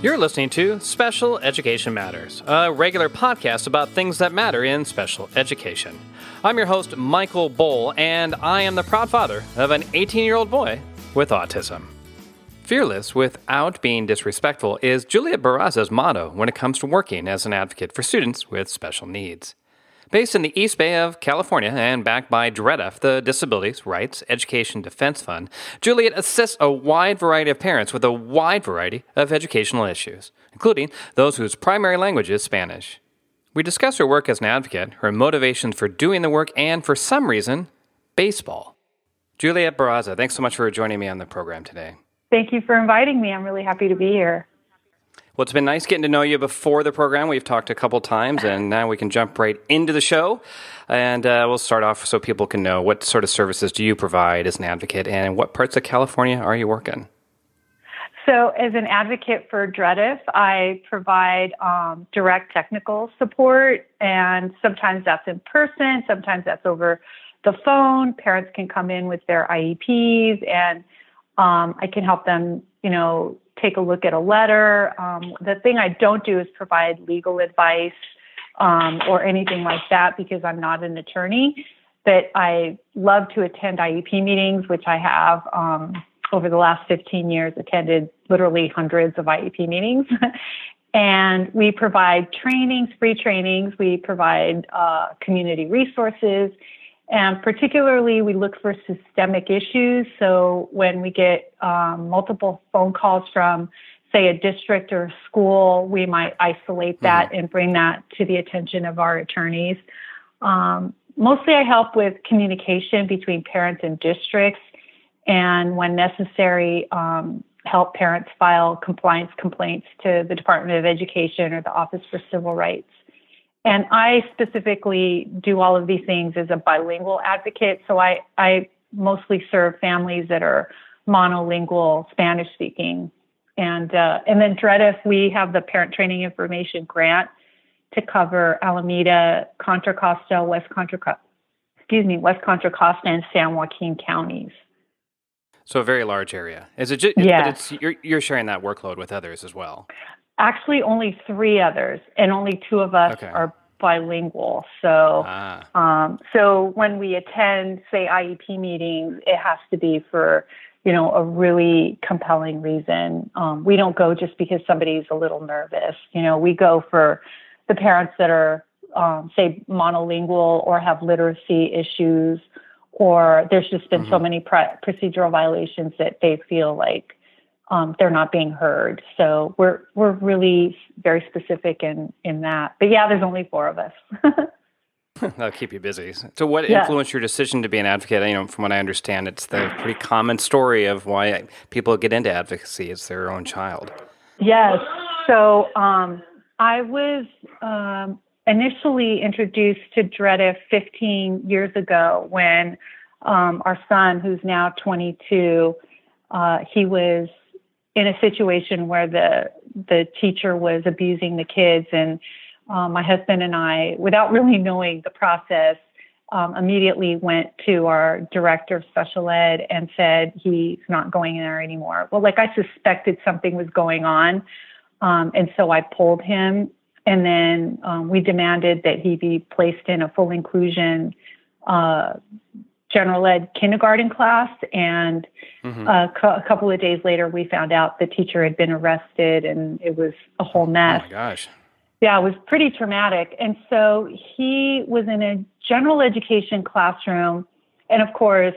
You're listening to Special Education Matters, a regular podcast about things that matter in special education. I'm your host, Michael Bohl, and I am the proud father of an 18 year old boy with autism. Fearless without being disrespectful is Juliet Barraza's motto when it comes to working as an advocate for students with special needs. Based in the East Bay of California and backed by DREDF, the Disabilities Rights Education Defense Fund, Juliet assists a wide variety of parents with a wide variety of educational issues, including those whose primary language is Spanish. We discuss her work as an advocate, her motivations for doing the work, and for some reason, baseball. Juliet Barraza, thanks so much for joining me on the program today. Thank you for inviting me. I'm really happy to be here. Well, it's been nice getting to know you before the program. We've talked a couple times, and now we can jump right into the show. And uh, we'll start off so people can know what sort of services do you provide as an advocate, and what parts of California are you working? So, as an advocate for DREDF, I provide um, direct technical support, and sometimes that's in person, sometimes that's over the phone. Parents can come in with their IEPs, and um, I can help them, you know, take a look at a letter. Um, the thing I don't do is provide legal advice um, or anything like that because I'm not an attorney. But I love to attend IEP meetings, which I have um, over the last 15 years, attended literally hundreds of IEP meetings. and we provide trainings, free trainings. We provide uh, community resources and particularly, we look for systemic issues. So when we get um, multiple phone calls from, say, a district or a school, we might isolate that mm-hmm. and bring that to the attention of our attorneys. Um, mostly, I help with communication between parents and districts, and when necessary, um, help parents file compliance complaints to the Department of Education or the Office for Civil Rights. And I specifically do all of these things as a bilingual advocate. So I, I mostly serve families that are monolingual Spanish speaking. And, uh, and then DREDF, we have the parent training information grant to cover Alameda, Contra Costa, West Contra Costa, excuse me, West Contra Costa and San Joaquin counties. So a very large area. Is it just, yeah. but it's, you're, you're sharing that workload with others as well. Actually, only three others, and only two of us okay. are bilingual. So, ah. um, so when we attend, say, IEP meetings, it has to be for you know a really compelling reason. Um, we don't go just because somebody's a little nervous. You know, we go for the parents that are, um, say, monolingual or have literacy issues, or there's just been mm-hmm. so many pre- procedural violations that they feel like um, they're not being heard. So we're we're really very specific in in that. But yeah, there's only four of us. That'll keep you busy. So, what yeah. influenced your decision to be an advocate? You know, from what I understand, it's the pretty common story of why people get into advocacy. It's their own child. Yes. So, um, I was um, initially introduced to DREDF 15 years ago when um, our son, who's now 22, uh, he was in a situation where the the teacher was abusing the kids and um, my husband and I, without really knowing the process, um, immediately went to our director of special ed and said he's not going there anymore. Well, like I suspected something was going on, um, and so I pulled him, and then um, we demanded that he be placed in a full inclusion uh, general ed kindergarten class. And mm-hmm. uh, a couple of days later, we found out the teacher had been arrested and it was a whole mess. Oh my gosh. Yeah, it was pretty traumatic. And so he was in a general education classroom. And of course,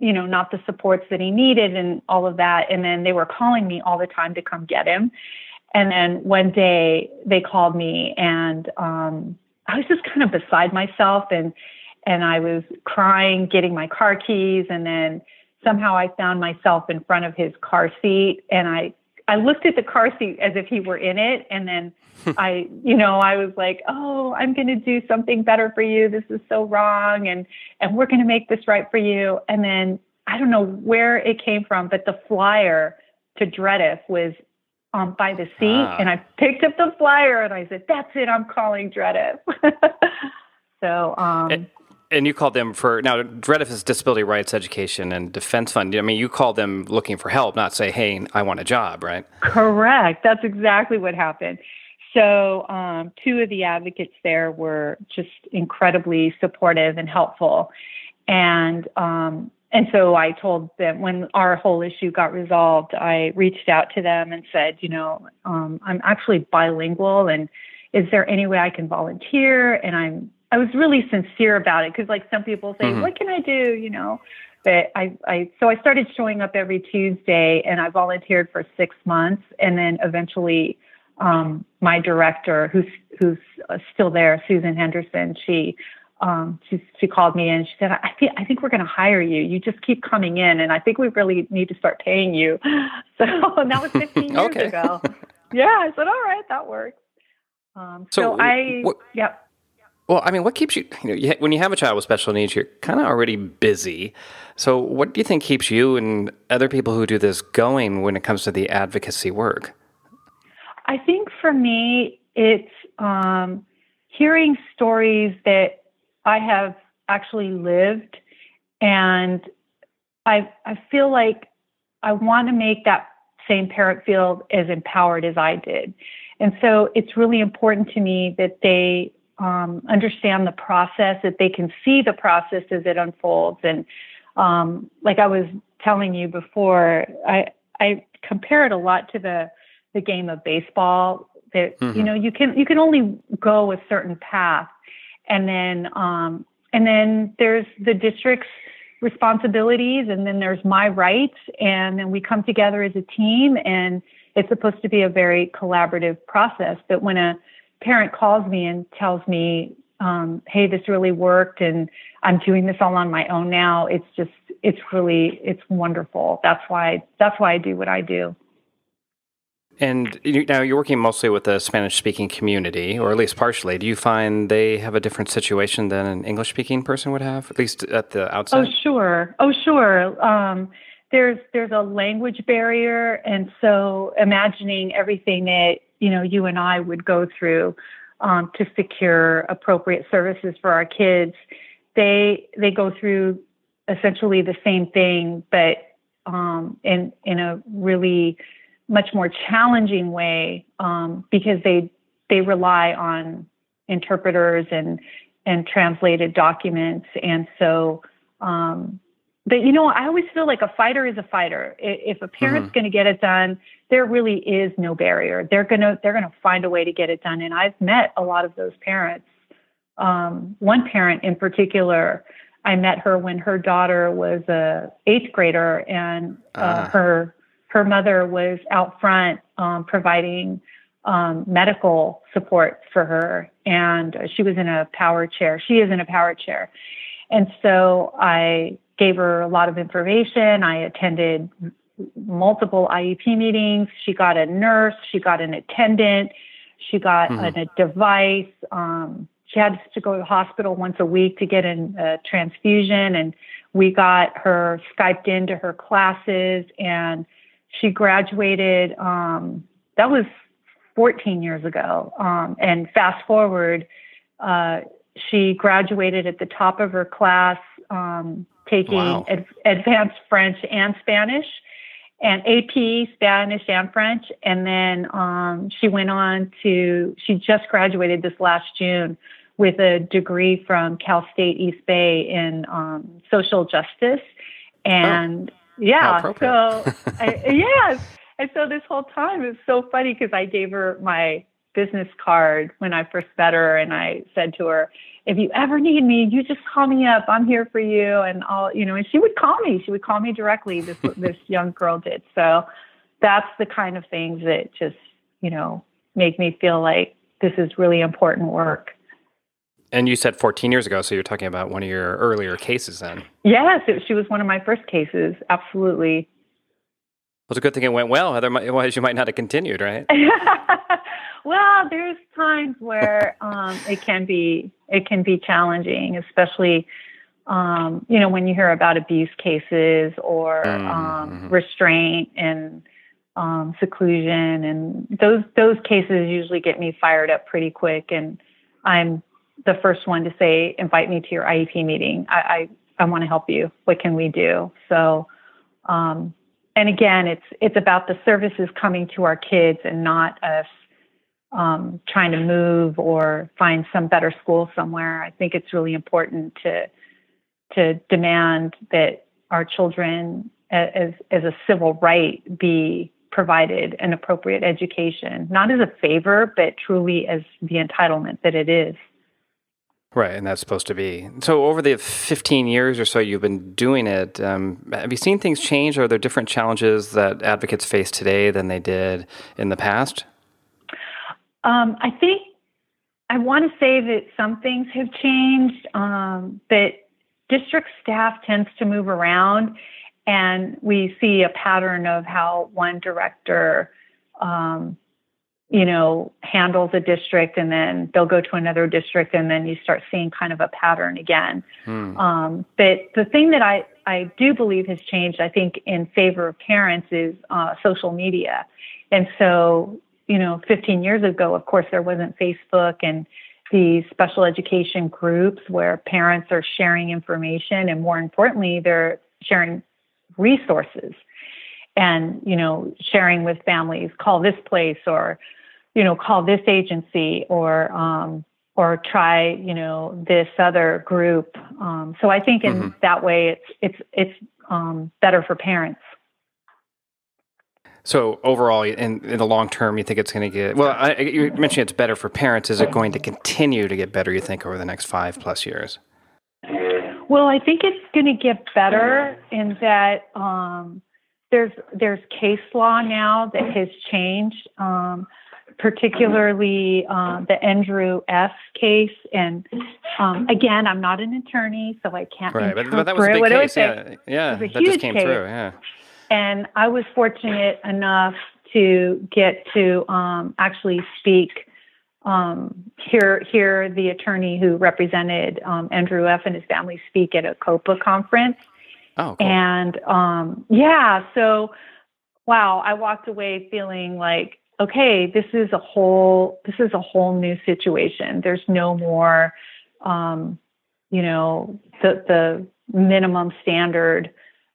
you know, not the supports that he needed and all of that. And then they were calling me all the time to come get him. And then one day they called me and um, I was just kind of beside myself. And and I was crying, getting my car keys, and then somehow I found myself in front of his car seat, and I I looked at the car seat as if he were in it, and then I, you know, I was like, "Oh, I'm going to do something better for you. This is so wrong, and and we're going to make this right for you." And then I don't know where it came from, but the flyer to DREDF was um, by the seat, ah. and I picked up the flyer and I said, "That's it. I'm calling DREDF." so. Um, it- and you called them for now is Disability Rights Education and Defense Fund. I mean, you called them looking for help, not say, "Hey, I want a job," right? Correct. That's exactly what happened. So, um, two of the advocates there were just incredibly supportive and helpful, and um, and so I told them when our whole issue got resolved, I reached out to them and said, you know, um, I'm actually bilingual, and is there any way I can volunteer? And I'm I was really sincere about it because like some people say, mm-hmm. what can I do? You know, but I, I so I started showing up every Tuesday, and I volunteered for six months, and then eventually, um, my director, who's who's still there, Susan Henderson, she um, she she called me and she said, I think I think we're going to hire you. You just keep coming in, and I think we really need to start paying you. So that was 15 years okay. ago. Yeah, I said, all right, that works. Um, so, so, I, what, yep. Well, I mean, what keeps you, you know, when you have a child with special needs, you're kind of already busy. So, what do you think keeps you and other people who do this going when it comes to the advocacy work? I think for me, it's um, hearing stories that I have actually lived, and I I feel like I want to make that same parent feel as empowered as I did, and so it's really important to me that they um, understand the process, that they can see the process as it unfolds. And um, like I was telling you before, I I compare it a lot to the the game of baseball. That mm-hmm. you know you can you can only go a certain path, and then um, and then there's the district's responsibilities, and then there's my rights, and then we come together as a team, and it's supposed to be a very collaborative process. But when a parent calls me and tells me, um, hey, this really worked and I'm doing this all on my own now, it's just, it's really, it's wonderful. That's why, that's why I do what I do. And now you're working mostly with the Spanish speaking community, or at least partially. Do you find they have a different situation than an English speaking person would have, at least at the outset? Oh, sure. Oh, sure. Um, there's there's a language barrier, and so imagining everything that you know you and I would go through um, to secure appropriate services for our kids, they they go through essentially the same thing, but um, in in a really much more challenging way um, because they they rely on interpreters and and translated documents, and so um, but you know, I always feel like a fighter is a fighter. If a parent's mm-hmm. going to get it done, there really is no barrier. They're gonna they're gonna find a way to get it done. And I've met a lot of those parents. Um, one parent in particular, I met her when her daughter was a eighth grader, and uh, uh. her her mother was out front um, providing um, medical support for her, and she was in a power chair. She is in a power chair, and so I gave her a lot of information. I attended multiple IEP meetings. She got a nurse, she got an attendant, she got mm-hmm. a device. Um, she had to go to the hospital once a week to get a transfusion, and we got her Skyped into her classes, and she graduated. Um, that was 14 years ago. Um, and fast forward, uh, she graduated at the top of her class um, taking wow. ad- advanced French and Spanish and AP, Spanish and French. And then um, she went on to, she just graduated this last June with a degree from Cal State East Bay in um, social justice. And oh, yeah, so I, yes. And so this whole time it was so funny because I gave her my business card when I first met her and I said to her, if you ever need me, you just call me up. I'm here for you. And I'll, you know, and she would call me. She would call me directly. This, this young girl did. So that's the kind of things that just, you know, make me feel like this is really important work. And you said 14 years ago, so you're talking about one of your earlier cases then? Yes, it, she was one of my first cases. Absolutely. Well, it's a good thing it went well. Otherwise, you might not have continued, right? well, there's times where um, it can be it can be challenging, especially um, you know when you hear about abuse cases or mm-hmm. um, restraint and um, seclusion, and those those cases usually get me fired up pretty quick, and I'm the first one to say, invite me to your IEP meeting. I, I, I want to help you. What can we do? So, um, and again, it's, it's about the services coming to our kids and not us um, trying to move or find some better school somewhere. I think it's really important to, to demand that our children as, as a civil right be provided an appropriate education, not as a favor, but truly as the entitlement that it is. Right, and that's supposed to be. So, over the 15 years or so you've been doing it, um, have you seen things change? Are there different challenges that advocates face today than they did in the past? Um, I think I want to say that some things have changed, um, but district staff tends to move around and we see a pattern of how one director um, you know handles a district and then they'll go to another district and then you start seeing kind of a pattern again hmm. um, but the thing that i i do believe has changed i think in favor of parents is uh, social media and so you know 15 years ago of course there wasn't facebook and these special education groups where parents are sharing information and more importantly they're sharing resources and you know sharing with families call this place or you know call this agency or um, or try you know this other group um, so i think in mm-hmm. that way it's it's it's um, better for parents so overall, in, in the long term, you think it's going to get well? I, you mentioned it's better for parents. Is it going to continue to get better? You think over the next five plus years? Well, I think it's going to get better in that um, there's there's case law now that has changed, um, particularly uh, the Andrew F. case. And um, again, I'm not an attorney, so I can't right, interpret but, that was a big case. Yeah, yeah, that just came case. through. Yeah, and I was fortunate enough to get to um, actually speak um, hear hear the attorney who represented um, Andrew F. and his family speak at a COPAA conference. Oh, cool. And um, yeah, so wow, I walked away feeling like, okay, this is a whole this is a whole new situation. There's no more, um, you know, the the minimum standard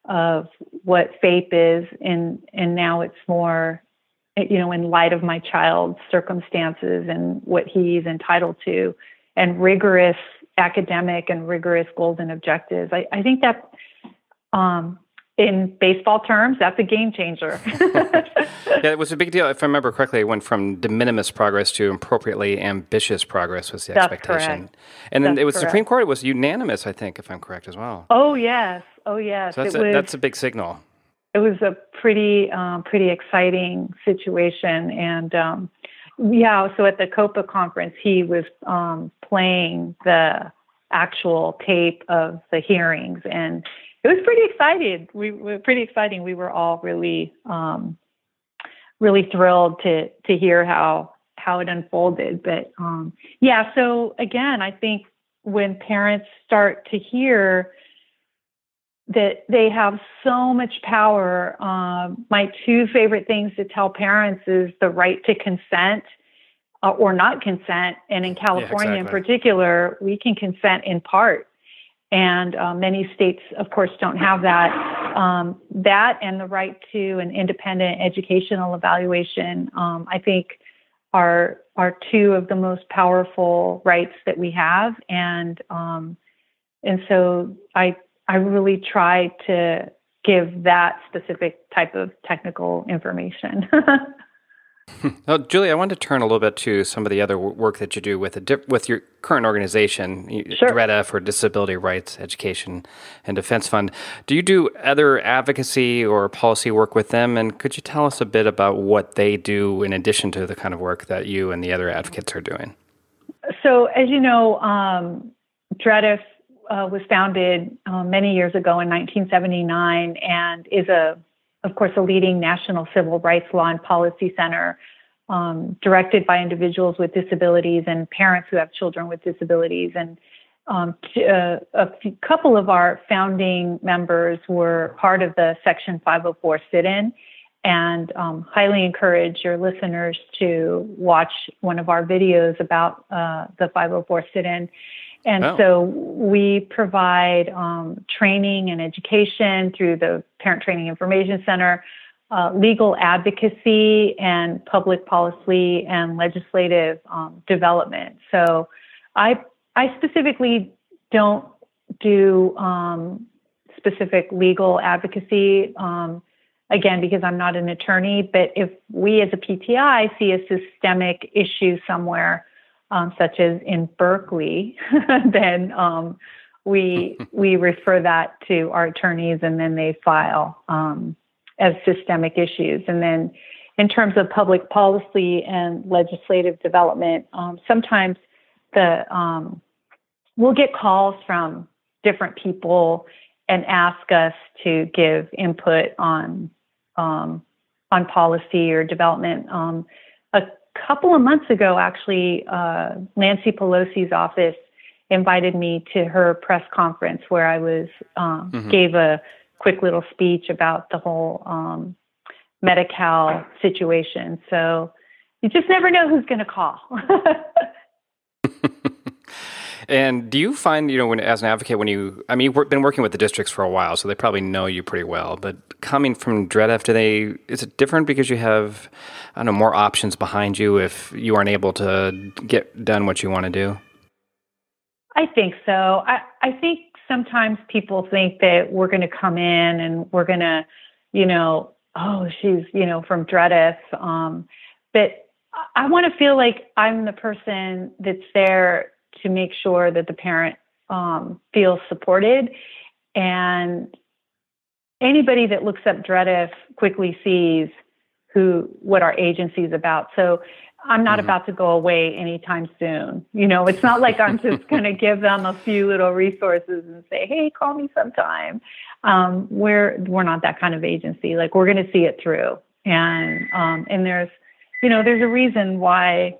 of what FAPE is, and and now it's more you know, in light of my child's circumstances and what he's entitled to, and rigorous academic and rigorous goals and objectives. I, I think that, um, in baseball terms, that's a game changer. yeah, it was a big deal. If I remember correctly, it went from de minimis progress to appropriately ambitious progress was the that's expectation. Correct. And then that's it was correct. Supreme Court. It was unanimous, I think, if I'm correct as well. Oh yes, oh yes. So that's, it a, was, that's a big signal. It was a pretty um, pretty exciting situation. And um, yeah so at the COPAA conference he was um, playing the actual tape of the hearings. And it was pretty excited. We were pretty exciting. We were all really um, really thrilled to to hear how how it unfolded. But um, yeah so again i think when parents start to hear that they have so much power. Um, my two favorite things to tell parents is the right to consent uh, or not consent. And in California, yeah, exactly. in particular, we can consent in part. And uh, many states, of course, don't have that. Um, that and the right to an independent educational evaluation, um, I think, are are two of the most powerful rights that we have. And um, and so I I really try to give that specific type of technical information. Well, Julie, I wanted to turn a little bit to some of the other work that you do with a, with your current organization, sure. DREDF for Disability Rights Education and Defense Fund. Do you do other advocacy or policy work with them? And could you tell us a bit about what they do in addition to the kind of work that you and the other advocates are doing? So, as you know, um, DREDF uh, was founded uh, many years ago in 1979 and is a, of course, a leading national civil rights law and policy center um, directed by individuals with disabilities and parents who have children with disabilities. And um, uh, a few, couple of our founding members were part of the Section 504 sit-in, and um, highly encourage your listeners to watch one of our videos about uh, the 504 sit-in. And oh. so we provide um, training and education through the Parent Training Information Center, uh, legal advocacy, and public policy and legislative um, development. So I I specifically don't do um, specific legal advocacy. Um, again, because I'm not an attorney, but if we as a PTI see a systemic issue somewhere, um, such as in Berkeley, then um, we we refer that to our attorneys, and then they file um, as systemic issues. And then, in terms of public policy and legislative development, um, sometimes the um, we'll get calls from different people and ask us to give input on um, on policy or development. Um, a couple of months ago, actually, uh, Nancy Pelosi's office invited me to her press conference where I was um, mm-hmm. gave a quick little speech about the whole um, Medi-Cal situation. So you just never know who's going to call. And do you find, you know, when as an advocate, when you, I mean, you've been working with the districts for a while, so they probably know you pretty well. But coming from DREDF, do they? Is it different because you have, I don't know, more options behind you if you aren't able to get done what you want to do? I think so. I I think sometimes people think that we're going to come in and we're going to, you know, oh, she's, you know, from DREDF. Um, but I want to feel like I'm the person that's there to make sure that the parent um, feels supported. And anybody that looks up DREDF quickly sees who what our agency is about. So I'm not mm-hmm. about to go away anytime soon. You know, it's not like I'm just going to give them a few little resources and say, "Hey, call me sometime." Um, we're we're not that kind of agency. Like we're going to see it through, and um, and there's, you know, there's a reason why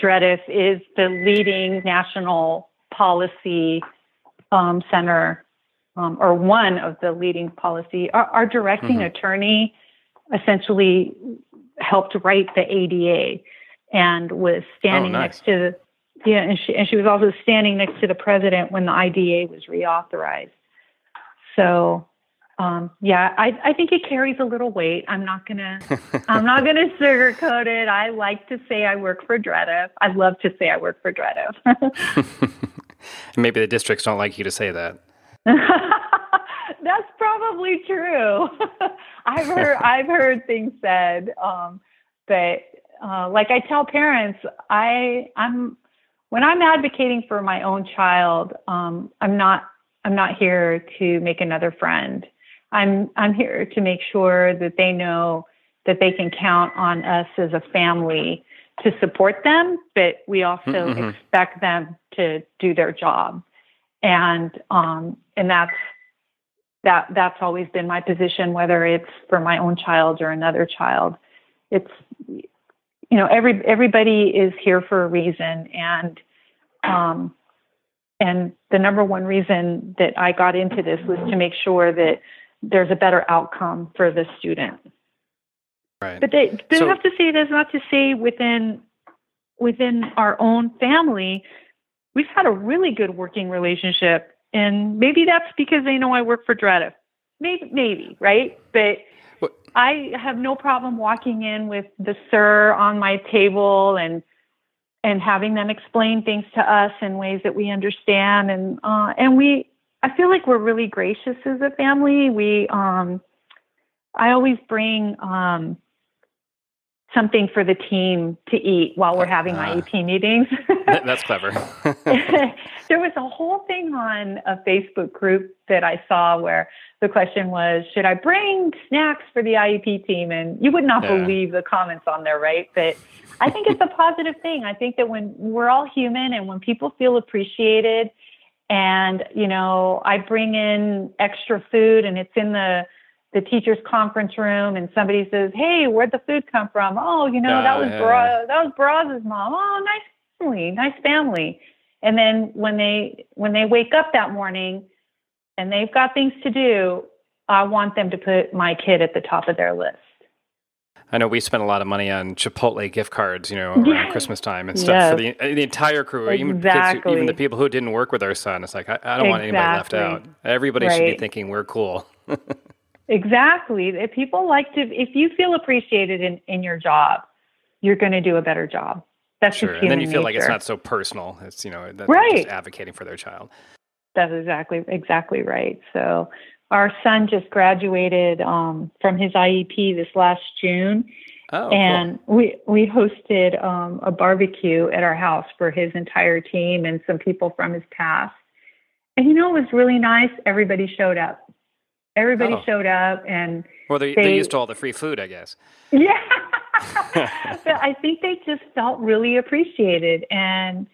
DREDF is the leading national policy um, center, um, or one of the leading policy. Our, our directing mm-hmm. attorney essentially helped write the ADA and was standing oh, nice. next to the yeah, and she and she was also standing next to the president when the IDEA was reauthorized. So um, yeah, I, I think it carries a little weight. I'm not gonna, I'm not gonna sugarcoat it. I like to say I work for DREDF. I love to say I work for DREDF. Maybe the districts don't like you to say that. That's probably true. I've heard, I've heard things said, um, but uh, like I tell parents, I, I'm when I'm advocating for my own child, um, I'm not, I'm not here to make another friend. I'm I'm here to make sure that they know that they can count on us as a family to support them, but we also mm-hmm. expect them to do their job. And um, and that's that that's always been my position, whether it's for my own child or another child. It's you know every everybody is here for a reason, and um, and the number one reason that I got into this was to make sure that there's a better outcome for the student. Right. But they, they so, have to say that's not to say within within our own family, we've had a really good working relationship, and maybe that's because they know I work for DREDF. Maybe, maybe, right? But what? I have no problem walking in with the sir on my table and and having them explain things to us in ways that we understand, and uh, and we I feel like we're really gracious as a family. We, um, I always bring um, something for the team to eat while we're having uh, IEP meetings. that's clever. there was a whole thing on a Facebook group that I saw where the question was, should I bring snacks for the IEP team? And you would not yeah. believe the comments on there, right? But I think it's a positive thing. I think that when we're all human and when people feel appreciated and you know i bring in extra food and it's in the the teachers conference room and somebody says hey where'd the food come from? Oh you know uh, that was yeah. Bra- that was Braz's mom. Oh nice family nice family. And then when they when they wake up that morning and they've got things to do i want them to put my kid at the top of their list I know we spent a lot of money on Chipotle gift cards, you know, around Christmas time and stuff yes. for the the entire crew, exactly. even even the people who didn't work with our son. It's like I, I don't exactly. want anybody left out. Everybody right. should be thinking we're cool. exactly. If people like to, if you feel appreciated in in your job, you're going to do a better job. That's sure. and then you feel nature. like it's not so personal. It's you know that right. just advocating for their child. That's exactly exactly right. So our son just graduated um, from his IEP this last June. Oh, and cool. we we hosted um, a barbecue at our house for his entire team and some people from his past. And you know, it was really nice. Everybody showed up. Everybody oh. showed up, and well, they, they, they used all the free food, I guess. Yeah, but I think they just felt really appreciated. And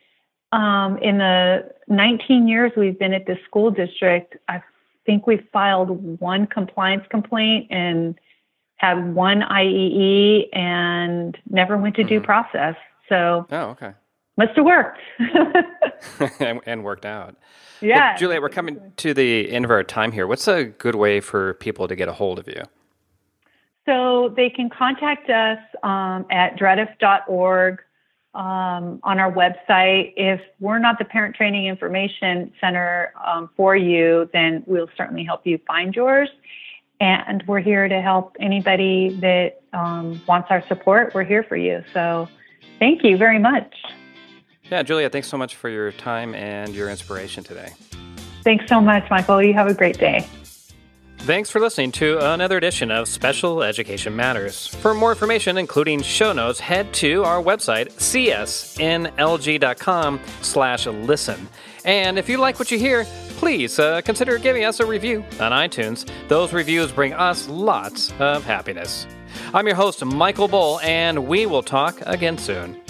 um, in the 19 years we've been at this school district, I've think we filed one compliance complaint and had one IEE and never went to mm-hmm. due process. So, oh, okay, must have worked and, and, worked out. Yeah, well, Juliet, we're coming to the end of our time here. What's a good way for people to get a hold of you? So they can contact us um, at dredf.org um, on our website. If we're not the Parent Training Information Center um, for you, then we'll certainly help you find yours. And we're here to help anybody that um, wants our support. We're here for you. So thank you very much. Yeah, Julia, thanks so much for your time and your inspiration today. Thanks so much, Michael. You have a great day. Thanks for listening to another edition of Special Education Matters. For more information, including show notes, head to our website, csnlg.com slash listen. And if you like what you hear, please uh, consider giving us a review on iTunes. Those reviews bring us lots of happiness. I'm your host, Michael Bohl, and we will talk again soon.